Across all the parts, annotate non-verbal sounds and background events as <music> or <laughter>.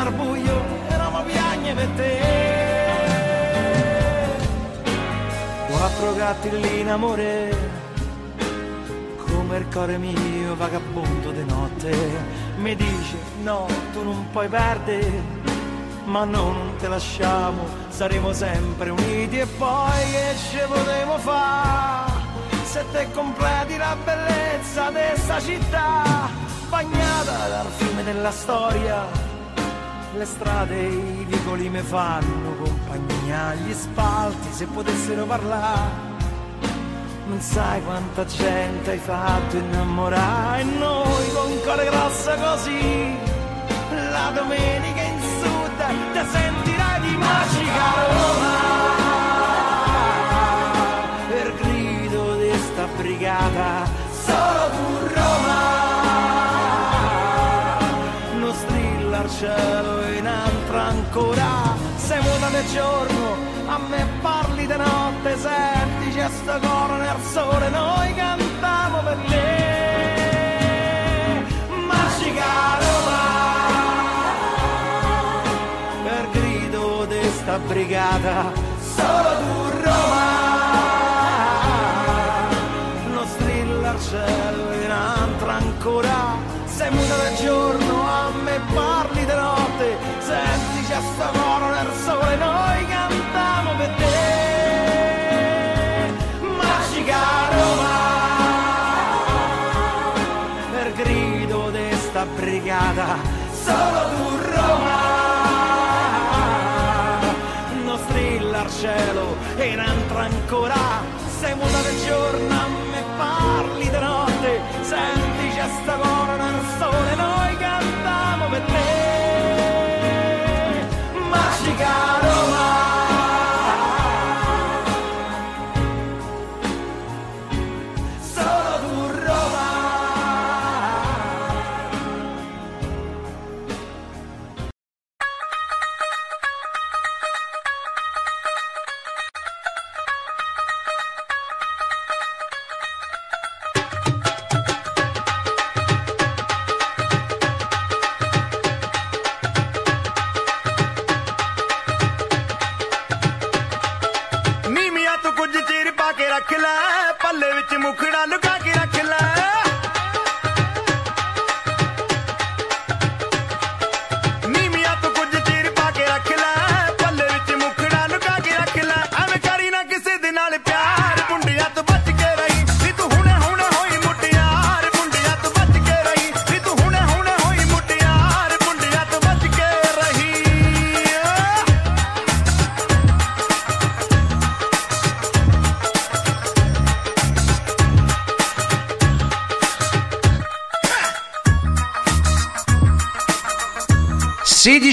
Uno strillo nel buio e non mi piagne per te. Quattro gatti lì in amore, come il cuore mio vagabondo di notte, mi dice no, tu non puoi perdere. Ma no, non te lasciamo, saremo sempre uniti e poi che ci potremo fare? se te completi la bellezza di sta città, bagnata dal fiume della storia, le strade e i vicoli mi fanno compagnia, gli spalti se potessero parlare. Non sai quanta gente hai fatto innamorare noi con cuore grosso così, la domenica in sud ti sentirai di magica Roma. brigata, solo tu Roma. Non strilla giorno, a me parli di notte, senti c'è sto coro nel sole, noi cantiamo per te. Magica Roma, per grido di sta brigata, solo tu Roma. cielo in altra ancora sei muta del giorno a me parli di notte senti c'è sta coro nel sole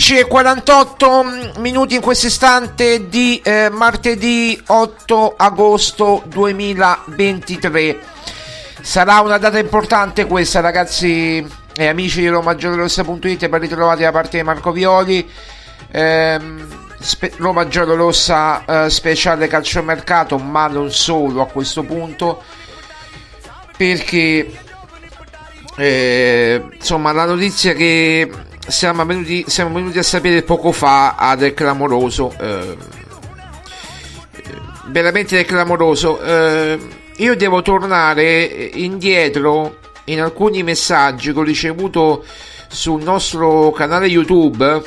16 e 48 minuti in questo istante di eh, martedì 8 agosto 2023. Sarà una data importante questa, ragazzi e amici di RomaGiallorossa.it ben ritrovati da parte di Marco Violi. Ehm, spe- Roma Giallorossa eh, speciale calciomercato, ma non solo a questo punto, perché eh, insomma la notizia che siamo venuti, siamo venuti a sapere poco fa ha del clamoroso eh, veramente del clamoroso eh, io devo tornare indietro in alcuni messaggi che ho ricevuto sul nostro canale youtube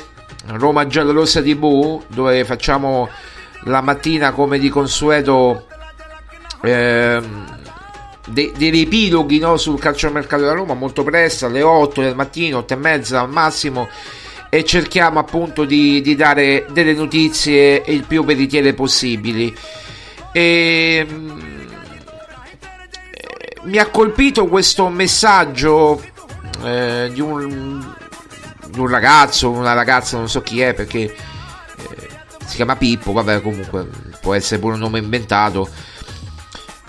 Roma Giallorossa TV dove facciamo la mattina come di consueto ehm, dei, dei riepiloghi no, sul calciomercato della Roma molto presto, alle 8 del mattino, 8 e mezza al massimo e cerchiamo appunto di, di dare delle notizie il più veritiere possibili. E, eh, mi ha colpito questo messaggio eh, di, un, di, un, ragazzo, una ragazza, non so chi è perché eh, si chiama Pippo, vabbè comunque può essere pure un nome inventato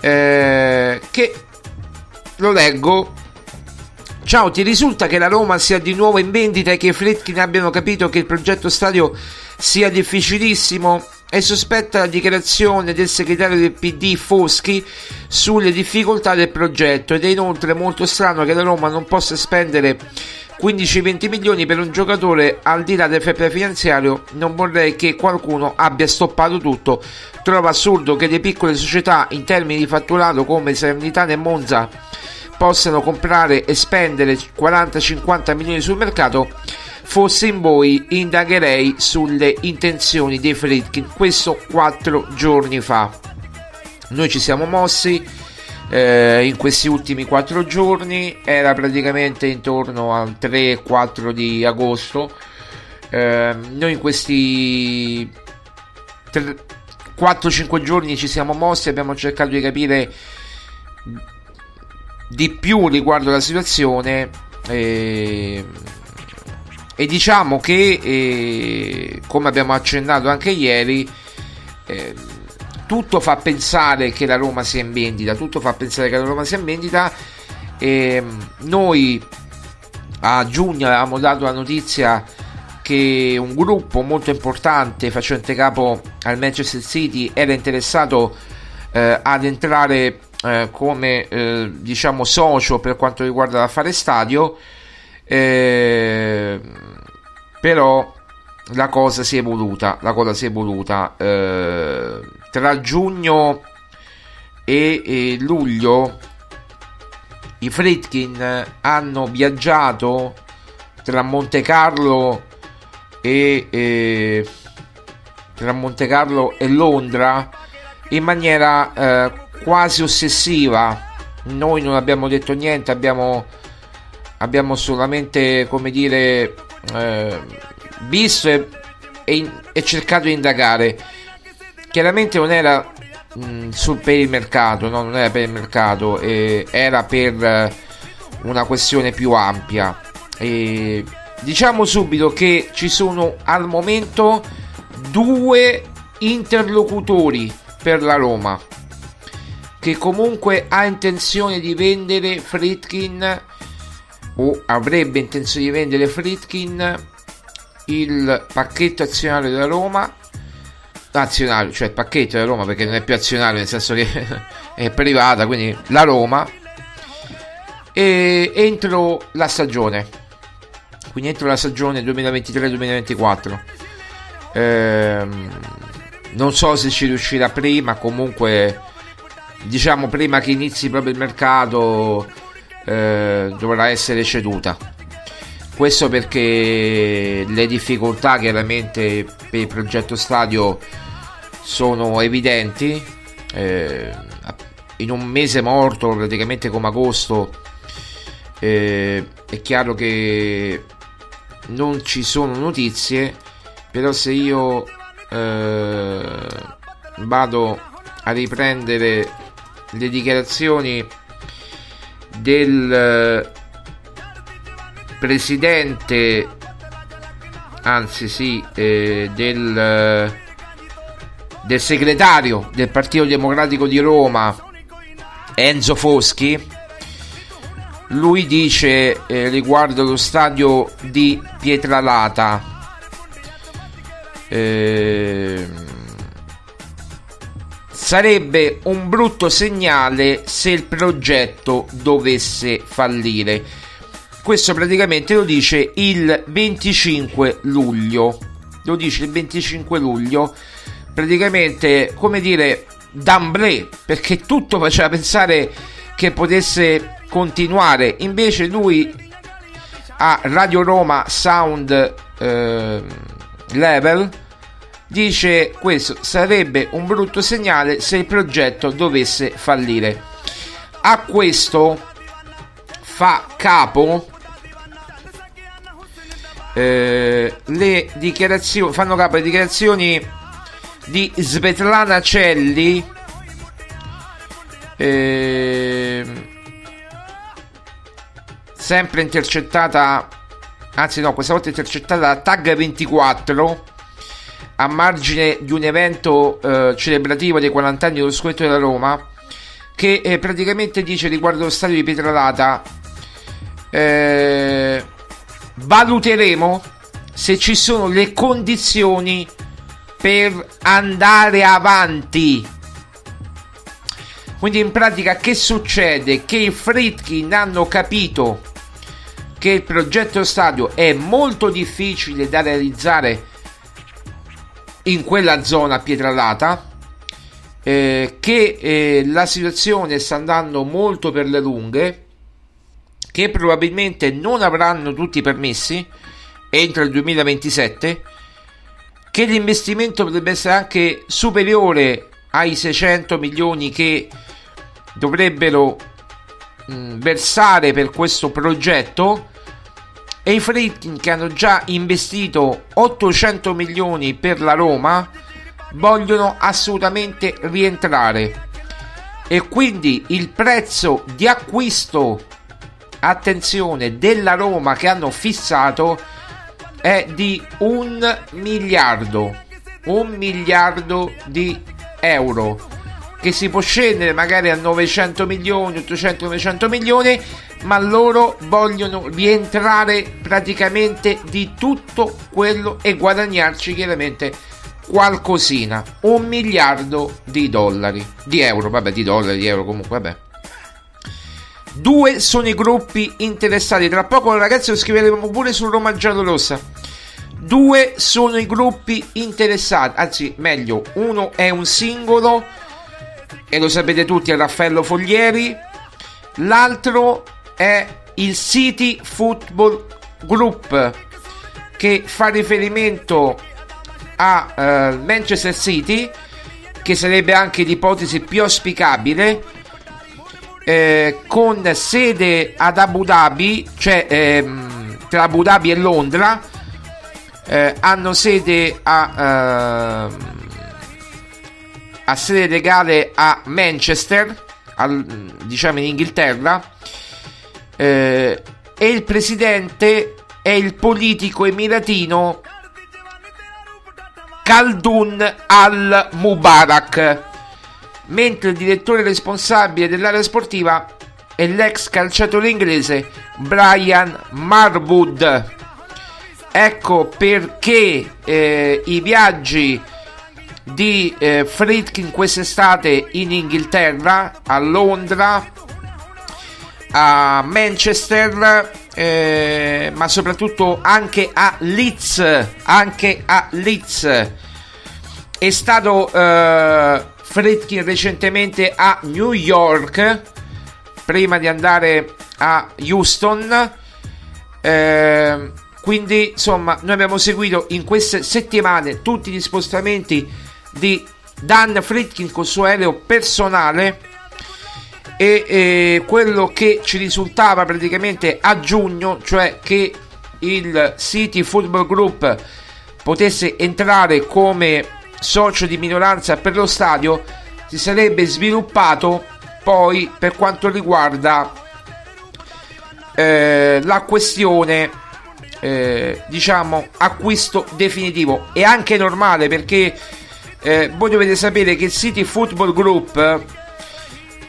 eh, che lo leggo. Ciao, ti risulta che la Roma sia di nuovo in vendita e che i Fritkin abbiano capito che il progetto stadio sia difficilissimo? È sospetta la dichiarazione del segretario del PD Foschi sulle difficoltà del progetto ed è inoltre molto strano che la Roma non possa spendere 15-20 milioni per un giocatore al di là del fair finanziario. Non vorrei che qualcuno abbia stoppato tutto. Trovo assurdo che le piccole società in termini di fatturato come Salernitana e Monza possano comprare e spendere 40-50 milioni sul mercato fosse in voi indagherei sulle intenzioni dei Fritkin questo 4 giorni fa. Noi ci siamo mossi eh, in questi ultimi quattro giorni era praticamente intorno al 3-4 di agosto. Eh, noi in questi 4-5 giorni ci siamo mossi abbiamo cercato di capire di più riguardo la situazione eh, e diciamo che eh, come abbiamo accennato anche ieri eh, tutto fa pensare che la Roma sia in vendita, tutto fa pensare che la Roma sia in vendita. E ehm, noi a giugno avevamo dato la notizia che un gruppo molto importante facente capo al Manchester City era interessato eh, ad entrare eh, come eh, diciamo socio per quanto riguarda l'affare stadio eh, però la cosa si è evoluta la cosa si è evoluta eh, tra giugno e, e luglio i Fritkin hanno viaggiato tra Monte Carlo e, e tra Monte Carlo e Londra in maniera eh, quasi ossessiva. Noi non abbiamo detto niente abbiamo, abbiamo solamente come dire eh, visto e, e, e cercato di indagare chiaramente non era mh, mm, sul, per il mercato, no? non era per il mercato, eh, era per eh, una questione più ampia. E diciamo subito che ci sono al momento due interlocutori per la Roma che comunque ha intenzione di vendere Fritkin o avrebbe intenzione di vendere Fritkin il pacchetto azionario della Roma azionario, cioè il pacchetto della Roma perché non è più azionario nel senso che <laughs> è privata, quindi la Roma e entro la stagione. Quindi entro la stagione 2023-2024 ehm, non so se ci riuscirà prima comunque diciamo prima che inizi proprio il mercato eh, dovrà essere ceduta questo perché le difficoltà chiaramente per il progetto stadio sono evidenti. Eh, in un mese morto, praticamente come agosto, eh, è chiaro che non ci sono notizie, però se io eh, vado a riprendere le dichiarazioni del presidente anzi sì, eh, del, del segretario del Partito Democratico di Roma, Enzo Foschi, lui dice eh, riguardo lo stadio di Pietralata, eh, sarebbe un brutto segnale se il progetto dovesse fallire. Questo praticamente lo dice il 25 luglio. Lo dice il 25 luglio, praticamente come dire d'amblè, perché tutto faceva pensare che potesse continuare. Invece lui a Radio Roma Sound eh, Level dice questo sarebbe un brutto segnale se il progetto dovesse fallire. A questo fa capo eh, le dichiarazioni fanno capo le dichiarazioni di Svetlana Celli eh, sempre intercettata anzi no questa volta intercettata da Tag 24 a margine di un evento eh, celebrativo dei 40 anni dello scudetto della Roma che eh, praticamente dice riguardo lo stadio di Pietralata eh, valuteremo se ci sono le condizioni per andare avanti quindi in pratica che succede? Che i Fritkin hanno capito che il progetto stadio è molto difficile da realizzare in quella zona pietralata eh, che eh, la situazione sta andando molto per le lunghe che probabilmente non avranno tutti i permessi entro il 2027 che l'investimento potrebbe essere anche superiore ai 600 milioni che dovrebbero mh, versare per questo progetto e i Friedkin che hanno già investito 800 milioni per la Roma vogliono assolutamente rientrare. E quindi il prezzo di acquisto attenzione della Roma che hanno fissato è di un miliardo un miliardo di euro che si può scendere magari a 900 milioni, 800, 900 milioni, ma loro vogliono rientrare praticamente di tutto quello e guadagnarci chiaramente qualcosina, un miliardo di dollari, di euro, vabbè, di dollari, di euro comunque, vabbè. Due sono i gruppi interessati. Tra poco, ragazzi, lo scriveremo pure su Roma Giallorossa. Due sono i gruppi interessati, anzi, meglio, uno è un singolo e lo sapete tutti è Raffaello Foglieri, l'altro è il City Football Group che fa riferimento a uh, Manchester City che sarebbe anche l'ipotesi più auspicabile eh, con sede ad Abu Dhabi cioè ehm, tra Abu Dhabi e Londra eh, hanno sede a uh, a sede legale a Manchester, al, diciamo in Inghilterra, eh, e il presidente è il politico emiratino Khaldun al-Mubarak, mentre il direttore responsabile dell'area sportiva è l'ex calciatore inglese Brian Marwood. Ecco perché eh, i viaggi di eh, Friedkin quest'estate in Inghilterra, a Londra, a Manchester, eh, ma soprattutto anche a Leeds, anche a Leeds. È stato eh, Friedkin recentemente a New York prima di andare a Houston. Eh, quindi insomma noi abbiamo seguito in queste settimane tutti gli spostamenti di Dan Fritkin col suo aereo personale e, e quello che ci risultava praticamente a giugno, cioè che il City Football Group potesse entrare come socio di minoranza per lo stadio, si sarebbe sviluppato poi per quanto riguarda eh, la questione eh, diciamo acquisto definitivo. È anche normale perché eh, voi dovete sapere che il City Football Group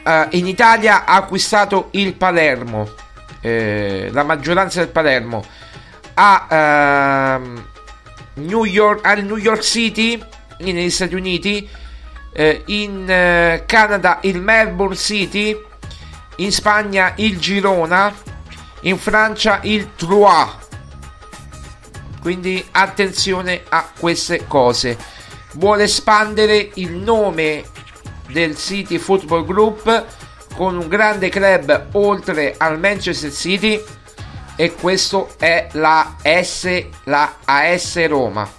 eh, in Italia ha acquistato il Palermo eh, la maggioranza del Palermo. A ehm, New York, al New York City negli Stati Uniti eh, in eh, Canada il Melbourne City in Spagna il Girona in Francia il Troyes. Quindi attenzione a queste cose. Vuole espandere il nome del City Football Group con un grande club oltre al Manchester City e questo è la S la AS Roma.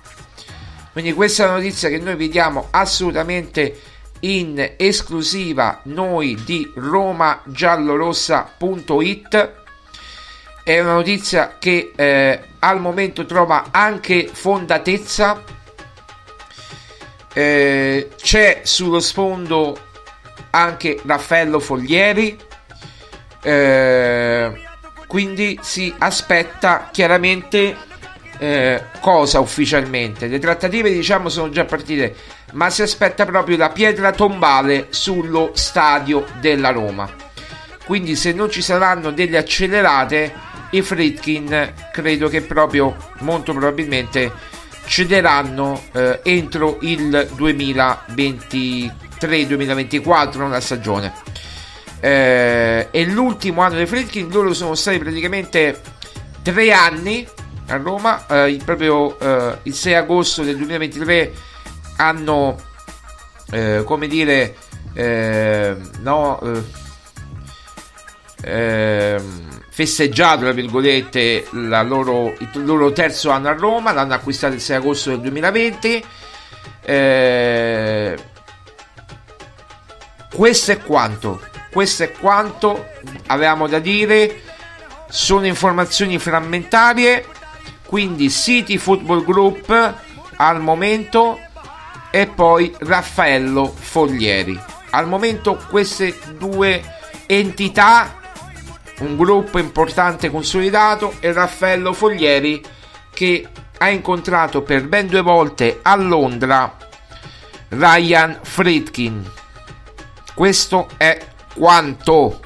Quindi questa è una notizia che noi vediamo assolutamente in esclusiva noi di romagiallorossa.it è una notizia che eh, al momento trova anche fondatezza eh, c'è sullo sfondo anche Raffaello Foglieri eh, quindi si aspetta chiaramente eh, cosa ufficialmente? Le trattative diciamo sono già partite ma si aspetta proprio la pietra tombale sullo stadio della Roma. Quindi se non ci saranno delle accelerate i Fritkin credo che proprio molto probabilmente cederanno eh, entro il 2023-2024 una stagione. Eh, e l'ultimo anno dei Fritkin loro sono stati praticamente tre anni a Roma eh, proprio eh, il 6 agosto del 2023 hanno eh, come dire eh, no ehm, festeggiato tra virgolette loro, il loro terzo anno a Roma l'hanno acquistato il 6 agosto del 2020 eh, questo è quanto questo è quanto avevamo da dire. Sono informazioni frammentarie quindi City Football Group al momento e poi Raffaello Foglieri. Al momento queste due entità un gruppo importante consolidato e Raffaello Foglieri che ha incontrato per ben due volte a Londra Ryan Friedkin. Questo è quanto.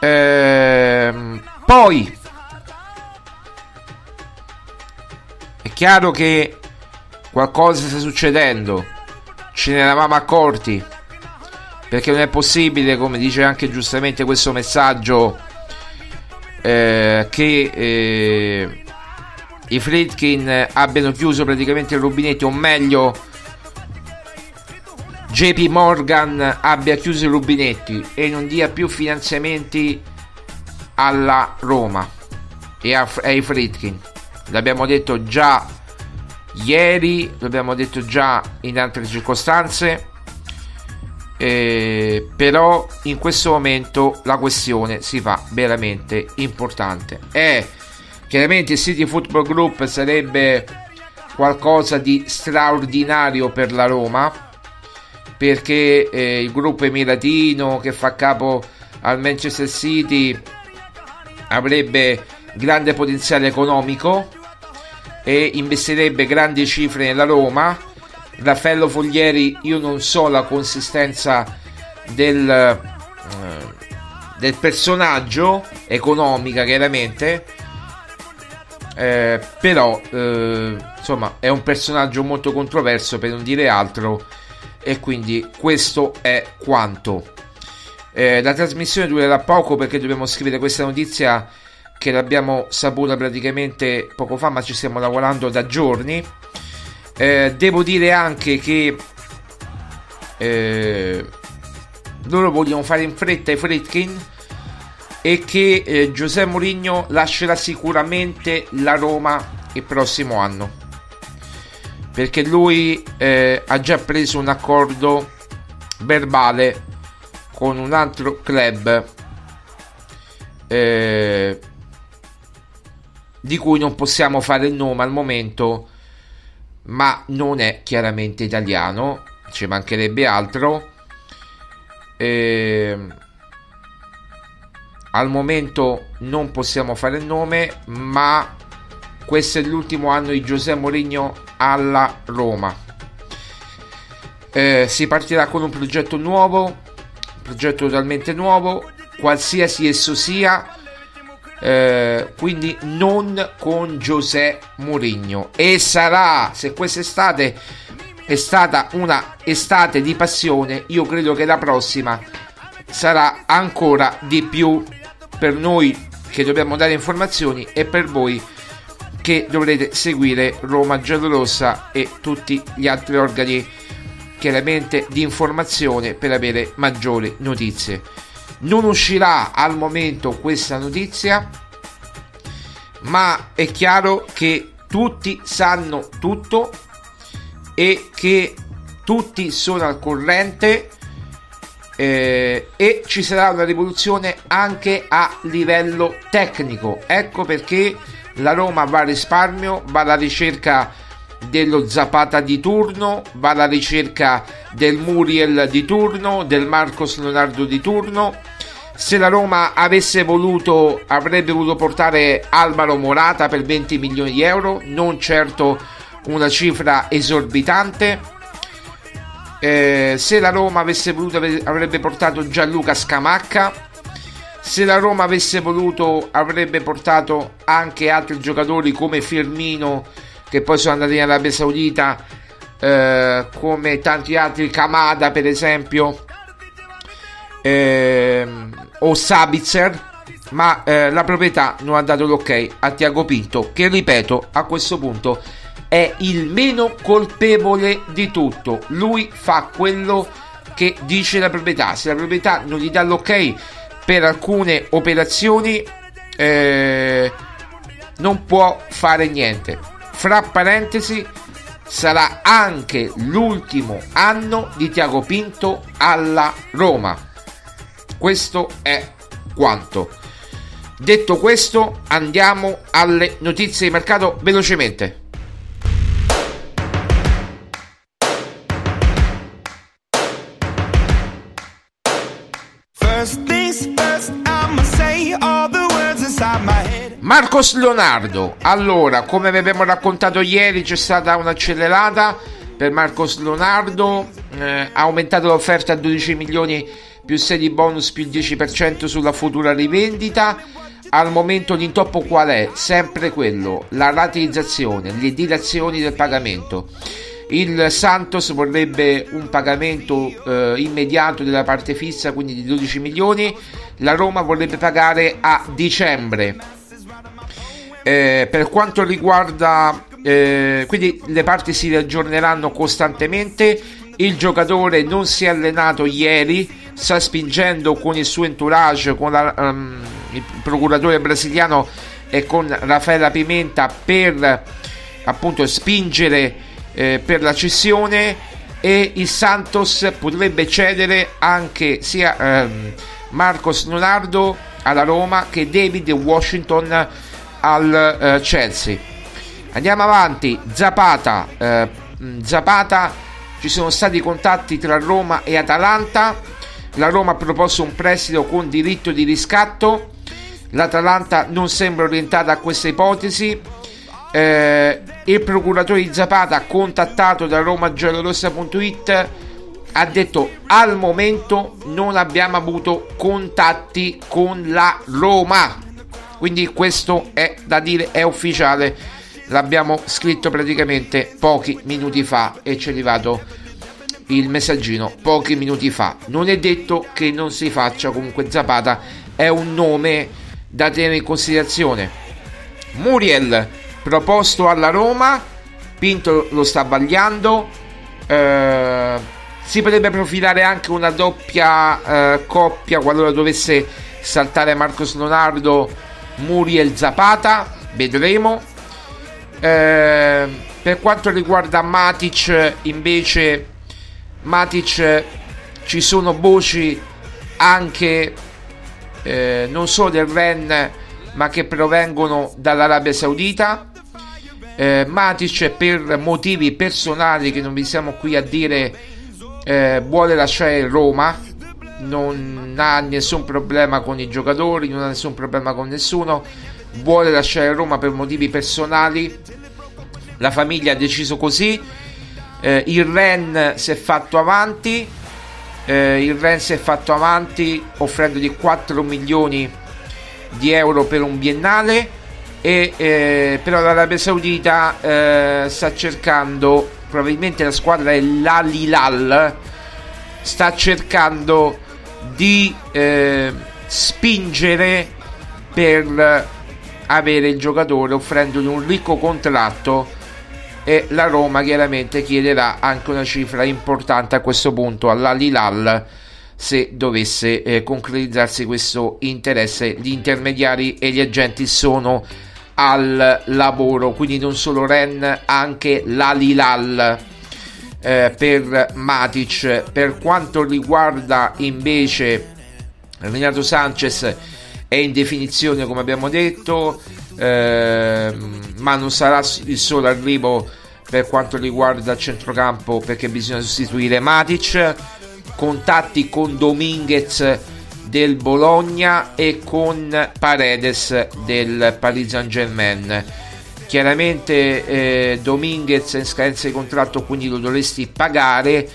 Ehm, poi è chiaro che qualcosa sta succedendo. Ce ne eravamo accorti perché non è possibile come dice anche giustamente questo messaggio eh, che eh, i Friedkin abbiano chiuso praticamente i rubinetti o meglio JP Morgan abbia chiuso i rubinetti e non dia più finanziamenti alla Roma e ai Friedkin l'abbiamo detto già ieri l'abbiamo detto già in altre circostanze eh, però in questo momento la questione si fa veramente importante e chiaramente il City Football Group sarebbe qualcosa di straordinario per la Roma perché eh, il gruppo emiratino che fa capo al Manchester City avrebbe grande potenziale economico e investirebbe grandi cifre nella Roma. Raffaello Foglieri, io non so la consistenza del, eh, del personaggio economica, chiaramente, eh, però eh, insomma è un personaggio molto controverso per non dire altro e quindi questo è quanto. Eh, la trasmissione durerà poco perché dobbiamo scrivere questa notizia che l'abbiamo saputa praticamente poco fa, ma ci stiamo lavorando da giorni. Eh, devo dire anche che eh, loro vogliono fare in fretta i Fritkin e che eh, Giuseppe Mourinho lascerà sicuramente la Roma il prossimo anno. Perché lui eh, ha già preso un accordo verbale con un altro club eh, di cui non possiamo fare il nome al momento, ma non è chiaramente italiano, ci mancherebbe altro. Eh, al momento non possiamo fare il nome, ma questo è l'ultimo anno di Giuseppe Mourinho alla Roma. Eh, si partirà con un progetto nuovo, un progetto totalmente nuovo, qualsiasi esso sia, eh, quindi non con Giuseppe Mourinho. E sarà, se quest'estate è stata una estate di passione, io credo che la prossima sarà ancora di più per noi che dobbiamo dare informazioni e per voi che dovrete seguire Roma Giallorossa e tutti gli altri organi chiaramente di informazione per avere maggiori notizie. Non uscirà al momento questa notizia, ma è chiaro che tutti sanno tutto e che tutti sono al corrente eh, e ci sarà una rivoluzione anche a livello tecnico. Ecco perché la Roma va a risparmio, va alla ricerca dello Zapata di turno, va alla ricerca del Muriel di turno, del Marcos Leonardo di turno. Se la Roma avesse voluto, avrebbe voluto portare Alvaro Morata per 20 milioni di euro, non certo una cifra esorbitante eh, se la Roma avesse voluto avrebbe portato Gianluca Scamacca se la Roma avesse voluto avrebbe portato anche altri giocatori come Firmino che poi sono andati in Arabia Saudita eh, come tanti altri Kamada per esempio eh, o Sabitzer ma eh, la proprietà non ha dato l'ok a Tiago Pinto che ripeto a questo punto è il meno colpevole di tutto. Lui fa quello che dice la proprietà. Se la proprietà non gli dà l'ok per alcune operazioni, eh, non può fare niente. Fra parentesi, sarà anche l'ultimo anno di Tiago Pinto alla Roma. Questo è quanto. Detto questo, andiamo alle notizie di mercato velocemente. Marcos Leonardo, allora come abbiamo raccontato ieri c'è stata un'accelerata per Marcos Leonardo, eh, ha aumentato l'offerta a 12 milioni più 6 di bonus più il 10% sulla futura rivendita. Al momento l'intoppo qual è? Sempre quello, la rateizzazione, le dilazioni del pagamento. Il Santos vorrebbe un pagamento eh, immediato della parte fissa, quindi di 12 milioni. La Roma vorrebbe pagare a dicembre eh, per quanto riguarda eh, quindi le parti si aggiorneranno costantemente. Il giocatore non si è allenato ieri sta spingendo con il suo entourage con la, um, il procuratore brasiliano e con Raffaella Pimenta per appunto spingere eh, per la cessione. E il Santos potrebbe cedere anche sia ehm, Marcos Leonardo alla Roma che David Washington al eh, Chelsea. Andiamo avanti, Zapata, eh, Zapata, ci sono stati contatti tra Roma e Atalanta, la Roma ha proposto un prestito con diritto di riscatto, l'Atalanta non sembra orientata a questa ipotesi, eh, il procuratore di Zapata contattato da romagiallorossa.it ha detto al momento non abbiamo avuto contatti con la Roma quindi questo è da dire, è ufficiale. L'abbiamo scritto praticamente pochi minuti fa e ci è arrivato il messaggino pochi minuti fa. Non è detto che non si faccia, comunque Zapata è un nome da tenere in considerazione. Muriel proposto alla Roma, Pinto lo sta vagliando. Eh, si potrebbe profilare anche una doppia eh, coppia qualora dovesse saltare Marcos Leonardo Muriel Zapata, vedremo. Eh, per quanto riguarda Matic, invece, Matic ci sono voci anche eh, non solo del Ren, ma che provengono dall'Arabia Saudita. Eh, Matic, per motivi personali che non vi siamo qui a dire, eh, vuole lasciare Roma. Non ha nessun problema con i giocatori, non ha nessun problema con nessuno, vuole lasciare Roma per motivi personali, la famiglia ha deciso così, eh, il Ren si è fatto avanti, eh, il Ren si è fatto avanti offrendogli 4 milioni di euro per un biennale e eh, però l'Arabia Saudita eh, sta cercando probabilmente la squadra è l'Alilal sta cercando di eh, spingere per avere il giocatore offrendogli un ricco contratto e la Roma chiaramente chiederà anche una cifra importante a questo punto all'Alilal se dovesse eh, concretizzarsi questo interesse. Gli intermediari e gli agenti sono al lavoro quindi non solo Ren anche l'Alilal eh, per Matic. Per quanto riguarda invece Renato Sanchez è in definizione come abbiamo detto eh, ma non sarà il solo arrivo per quanto riguarda il centrocampo perché bisogna sostituire Matic. Contatti con Dominguez del Bologna e con Paredes del Paris Saint Germain chiaramente eh, Dominguez è in scadenza di contratto quindi lo dovresti pagare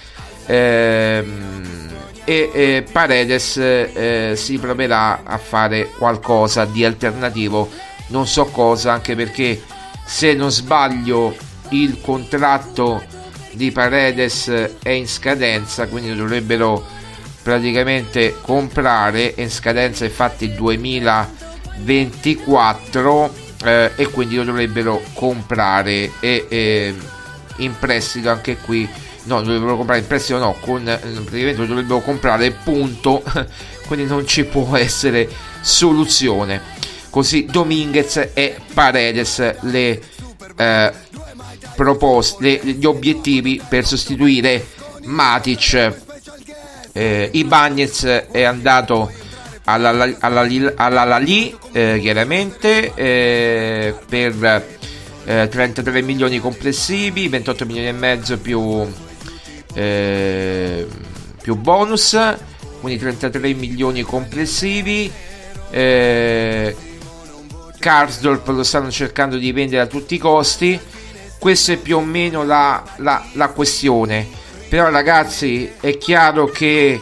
ehm, e eh, Paredes eh, si proverà a fare qualcosa di alternativo. Non so cosa anche perché se non sbaglio il contratto di Paredes è in scadenza quindi dovrebbero praticamente comprare è in scadenza infatti 2024 eh, e quindi lo dovrebbero comprare. E eh, in prestito anche qui. No dovrebbero comprare in prestito no con eh, praticamente lo dovrebbero comprare punto. <laughs> Quindi non ci può essere soluzione. Così Dominguez e Paredes le eh, proposte gli obiettivi per sostituire Matic. Eh, Ibanez è andato alla, alla, alla Lali eh, chiaramente eh, per 33 milioni complessivi 28 milioni e mezzo più eh, più bonus quindi 33 milioni complessivi eh, Karsdorp lo stanno cercando di vendere a tutti i costi. Questa è più o meno la, la, la questione. Però ragazzi è chiaro che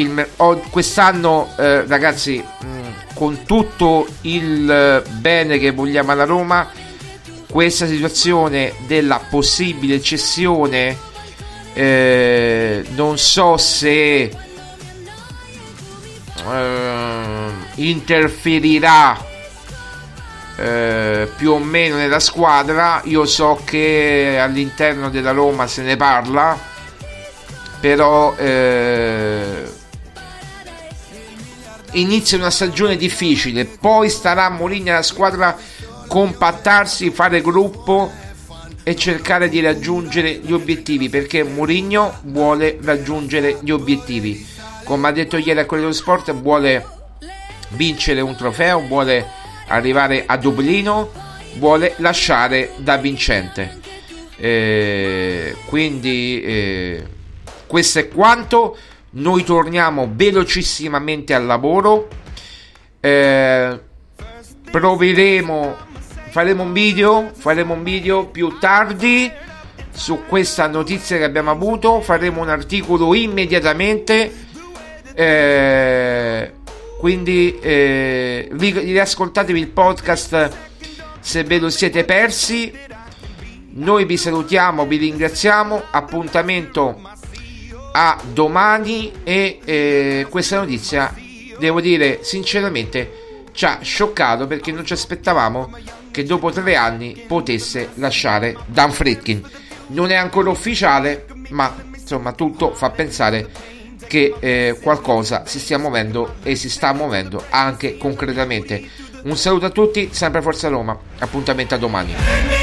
il, oh, quest'anno eh, ragazzi mh, con tutto il bene che vogliamo alla Roma questa situazione della possibile cessione eh, non so se eh, interferirà eh, più o meno nella squadra. Io so che all'interno della Roma se ne parla però eh, inizia una stagione difficile poi starà a Mourinho la squadra compattarsi fare gruppo e cercare di raggiungere gli obiettivi perché Mourinho vuole raggiungere gli obiettivi. Come ha detto ieri a dello sport vuole vincere un trofeo vuole arrivare a Dublino vuole lasciare da vincente. Eh, quindi eh, questo è quanto noi torniamo velocissimamente al lavoro. Eh, proveremo faremo un video faremo un video più tardi su questa notizia che abbiamo avuto. Faremo un articolo immediatamente. Eh, quindi eh, riascoltatevi il podcast se ve lo siete persi. Noi vi salutiamo vi ringraziamo. Appuntamento a domani e eh, questa notizia devo dire sinceramente ci ha scioccato perché non ci aspettavamo che dopo tre anni potesse lasciare Dan Fritkin. Non è ancora ufficiale, ma insomma tutto fa pensare che eh, qualcosa si stia muovendo e si sta muovendo anche concretamente. Un saluto a tutti, sempre Forza Roma, appuntamento a domani.